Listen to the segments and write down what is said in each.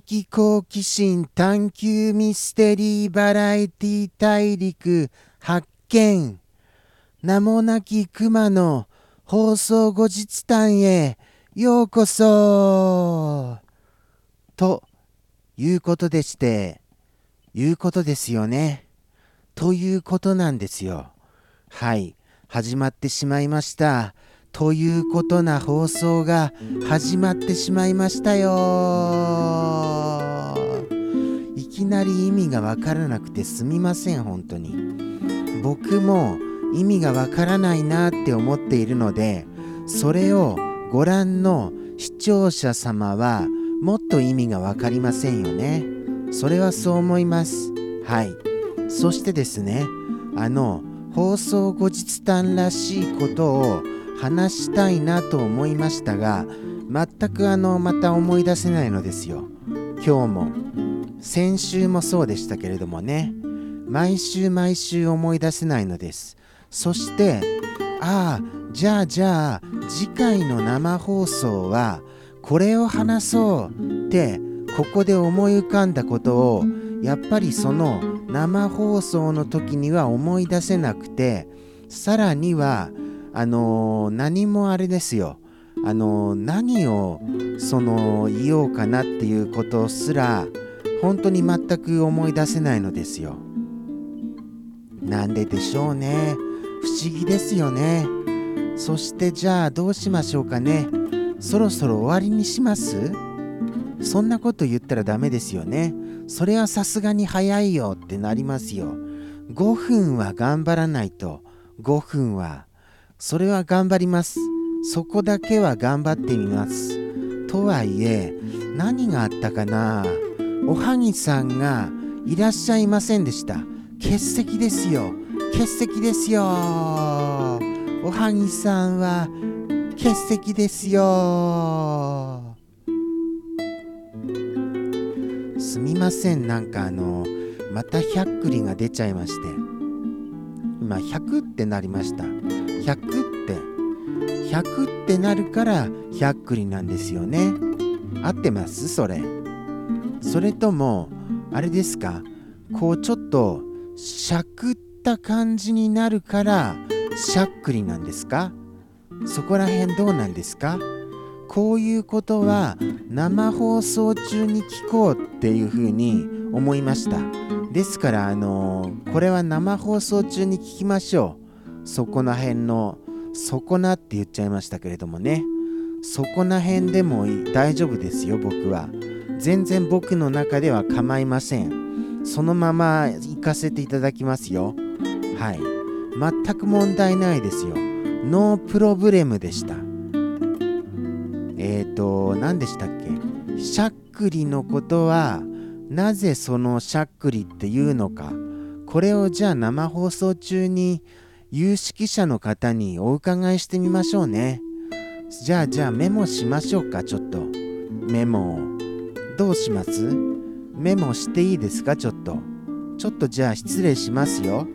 的好奇心探求ミステリーバラエティ大陸発見名もなき熊の放送後日談へようこそということでして、いうことですよね。ということなんですよ。はい、始まってしまいました。ということな放送が始まってしまいましたよ。いきなり意味がわからなくてすみません本当に。僕も意味がわからないなって思っているのでそれをご覧の視聴者様はもっと意味がわかりませんよね。それはそう思います。はい。そしてですねあの放送後日談らしいことを話したいなと思いましたが全くあのまた思い出せないのですよ。今日も。先週もそうでしたけれどもね。毎週毎週思い出せないのです。そしてああじゃあじゃあ次回の生放送はこれを話そうってここで思い浮かんだことをやっぱりその生放送の時には思い出せなくてさらにはあの何もあれですよ。あの何をその言おうかなっていうことすら本当に全く思い出せないのですよ。なんででしょうね。不思議ですよね。そしてじゃあどうしましょうかね。そろそろ終わりにします？そんなこと言ったらダメですよね。それはさすがに早いよってなりますよ。5分は頑張らないと。5分はそれは頑張ります。そこだけは頑張ってみます。とはいえ、何があったかな？おはぎさんがいらっしゃいませんでした。欠席ですよ。欠席ですよ。おはぎさんは欠席ですよ。すみません、なんかあの、また100栗が出ちゃいまして。今100ってなりました。100って。100ってなるから100栗なんですよね。合ってます？それ。それともあれですか？こうちょっとしゃくった感じになるからしゃっくりなんですか？そこら辺どうなんですか？こういうことは生放送中に聞こうっていうふうに思いました。ですからあのー、これは生放送中に聞きましょう。そこら辺のそこなって言っちゃいましたけれどもね。そこら辺でも大丈夫ですよ僕は。全然僕の中では構いません。そのまま行かせていただきますよ。はい。全く問題ないですよ。ノープロブレムでした。えっ、ー、と何でしたっけ？しゃっくりのことはなぜそのしゃっくりっていうのか。これをじゃあ生放送中に有識者の方にお伺いしてみましょうね。じゃあじゃあメモしましょうかちょっと。メモを。どうします？メモしていいですかちょっと。ちょっとじゃあ失礼しますよ。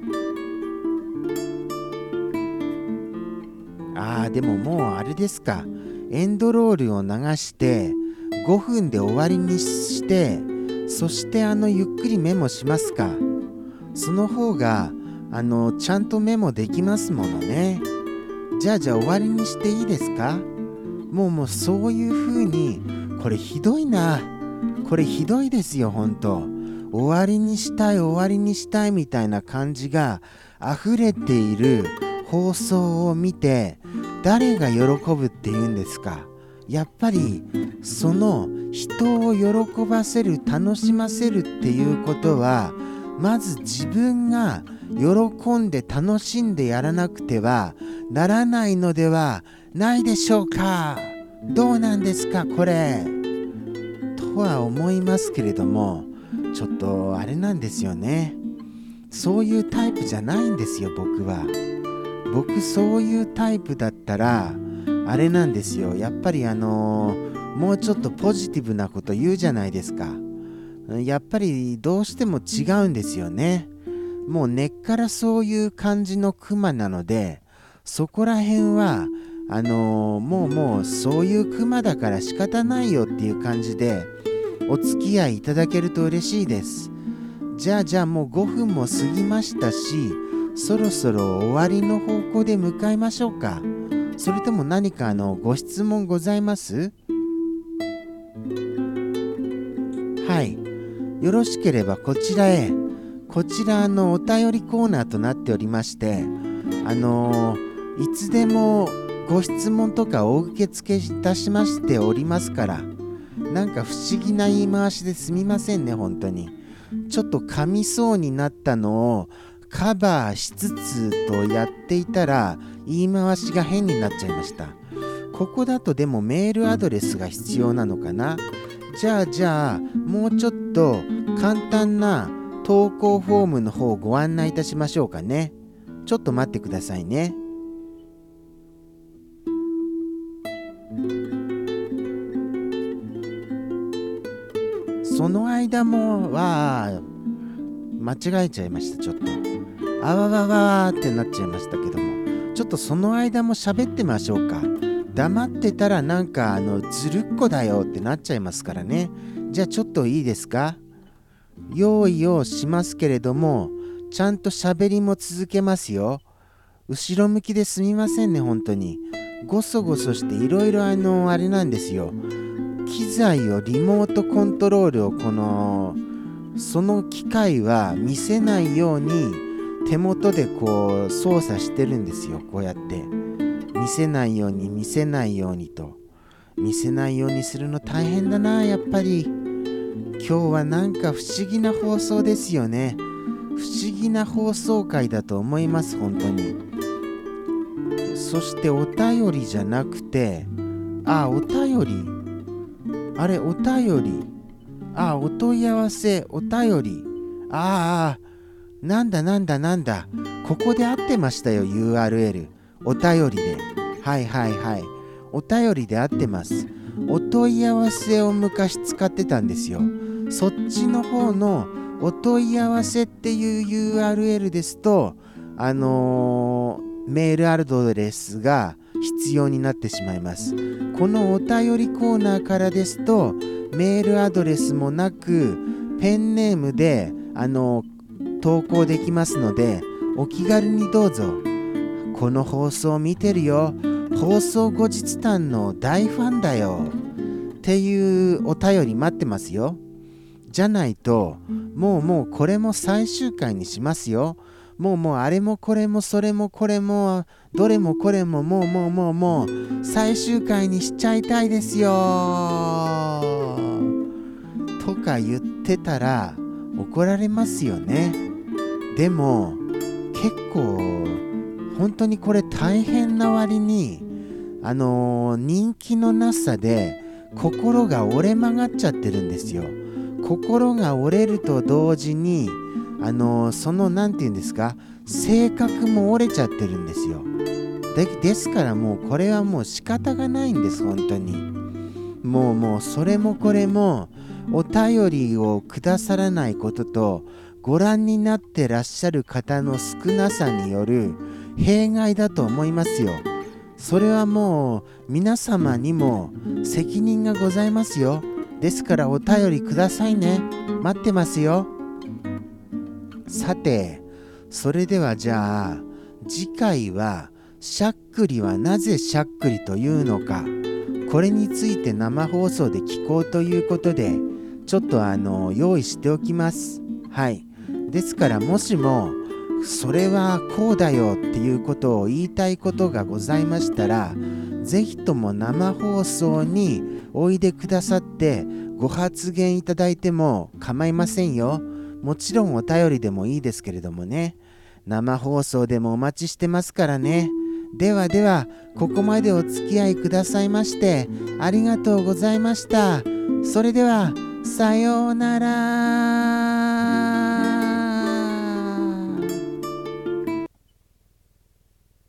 ああでももうあれですか。エンドロールを流して5分で終わりにしてそしてあのゆっくりメモしますか。その方があのちゃんとメモできますものね。じゃあじゃあ終わりにしていいですか？もうもうそういう風にこれひどいな。これひどいですよほんと終わりにしたい終わりにしたいみたいな感じが溢れている放送を見て誰が喜ぶって言うんですか？やっぱりその人を喜ばせる楽しませるっていうことはまず自分が喜んで楽しんでやらなくてはならないのではないでしょうか。どうなんですかこれ。とは思いますけれどもちょっとあれなんですよね。そういうタイプじゃないんですよ僕は。僕そういうタイプだったらあれなんですよ。やっぱりあのー、もうちょっとポジティブなこと言うじゃないですか。やっぱりどうしても違うんですよね。もう根っからそういう感じのクマなのでそこら辺はあのー、もうもうそういうクマだから仕方ないよっていう感じでお付き合いいただけると嬉しいです。じゃあじゃあもう5分も過ぎましたしそろそろ終わりの方向で向かいましょうか。それとも何かあのご質問ございます？はい。よろしければこちらへこちらのお便りコーナーとなっておりましてあのー、いつでもご質問とかお受け付けいたしましておりますからなんか不思議な言い回しですみませんね本当に。ちょっと噛みそうになったのをカバーしつつとやっていたら言い回しが変になっちゃいました。ここだとでもメールアドレスが必要なのかな。じゃあじゃあもうちょっと簡単な投稿フォームの方をご案内いたしましょうかね。ちょっと待ってくださいね。その間もは間違えちゃいましたちょっと。あわわわってなっちゃいましたけども。ちょっとその間も喋ってましょうか。黙ってたらなんかあのずるっこだよってなっちゃいますからね。じゃあちょっといいですか？用意をしますけれどもちゃんと喋りも続けますよ。後ろ向きですみませんね本当に。ごそごそしていろいろあのあれなんですよ。機材をリモートコントロールをこのその機械は見せないように手元でこう操作してるんですよこうやって。せないように見せないようにと。見せないようにするの大変だなやっぱり。今日はなんか不思議な放送ですよね。不思議な放送回だと思います本当に。そしてお便りじゃなくてあお便り。あれお便り。あお問い合わせお便り。ああなんだなんだなんだ。ここで合ってましたよ URL お便りで。はいはいはい。お便りで合ってます。お問い合わせを昔使ってたんですよ。そっちの方のお問い合わせっていう URL ですとあのー、メールアドレスが必要になってしまいます。このお便りコーナーからですとメールアドレスもなくペンネームであの投稿できますのでお気軽にどうぞ。この放送見てるよ。放送後日談の大ファンだよ。っていうお便り待ってますよ。じゃないともうもうこれも最終回にしますよ。もうもうあれもこれもそれもこれもどれもこれももうもうもうもう最終回にしちゃいたいですよ。とか言ってたら怒られますよね。でも結構本当にこれ大変な割にあのー、人気のなさで心が折れ曲がっちゃってるんですよ。心が折れると同時にあのその何て言うんですか性格も折れちゃってるんですよ。でですからもうこれはもう仕方がないんです本当に。もうもうそれもこれもお便りをくださらないこととご覧になってらっしゃる方の少なさによる弊害だと思いますよ。それはもう皆様にも責任がございますよ。ですからお便りくださいね。待ってますよ。さてそれではじゃあ次回はしゃっくりはなぜしゃっくりというのか。これについて生放送で聞こうということでちょっとあの用意しておきます。はい。ですからもしもそれはこうだよっていうことを言いたいことがございましたら是非とも生放送においでくださってご発言いただいても構いませんよ。もちろんお便りでもいいですけれどもね。生放送でもお待ちしてますからね。ではではここまでお付き合いくださいましてありがとうございました。それではさようなら。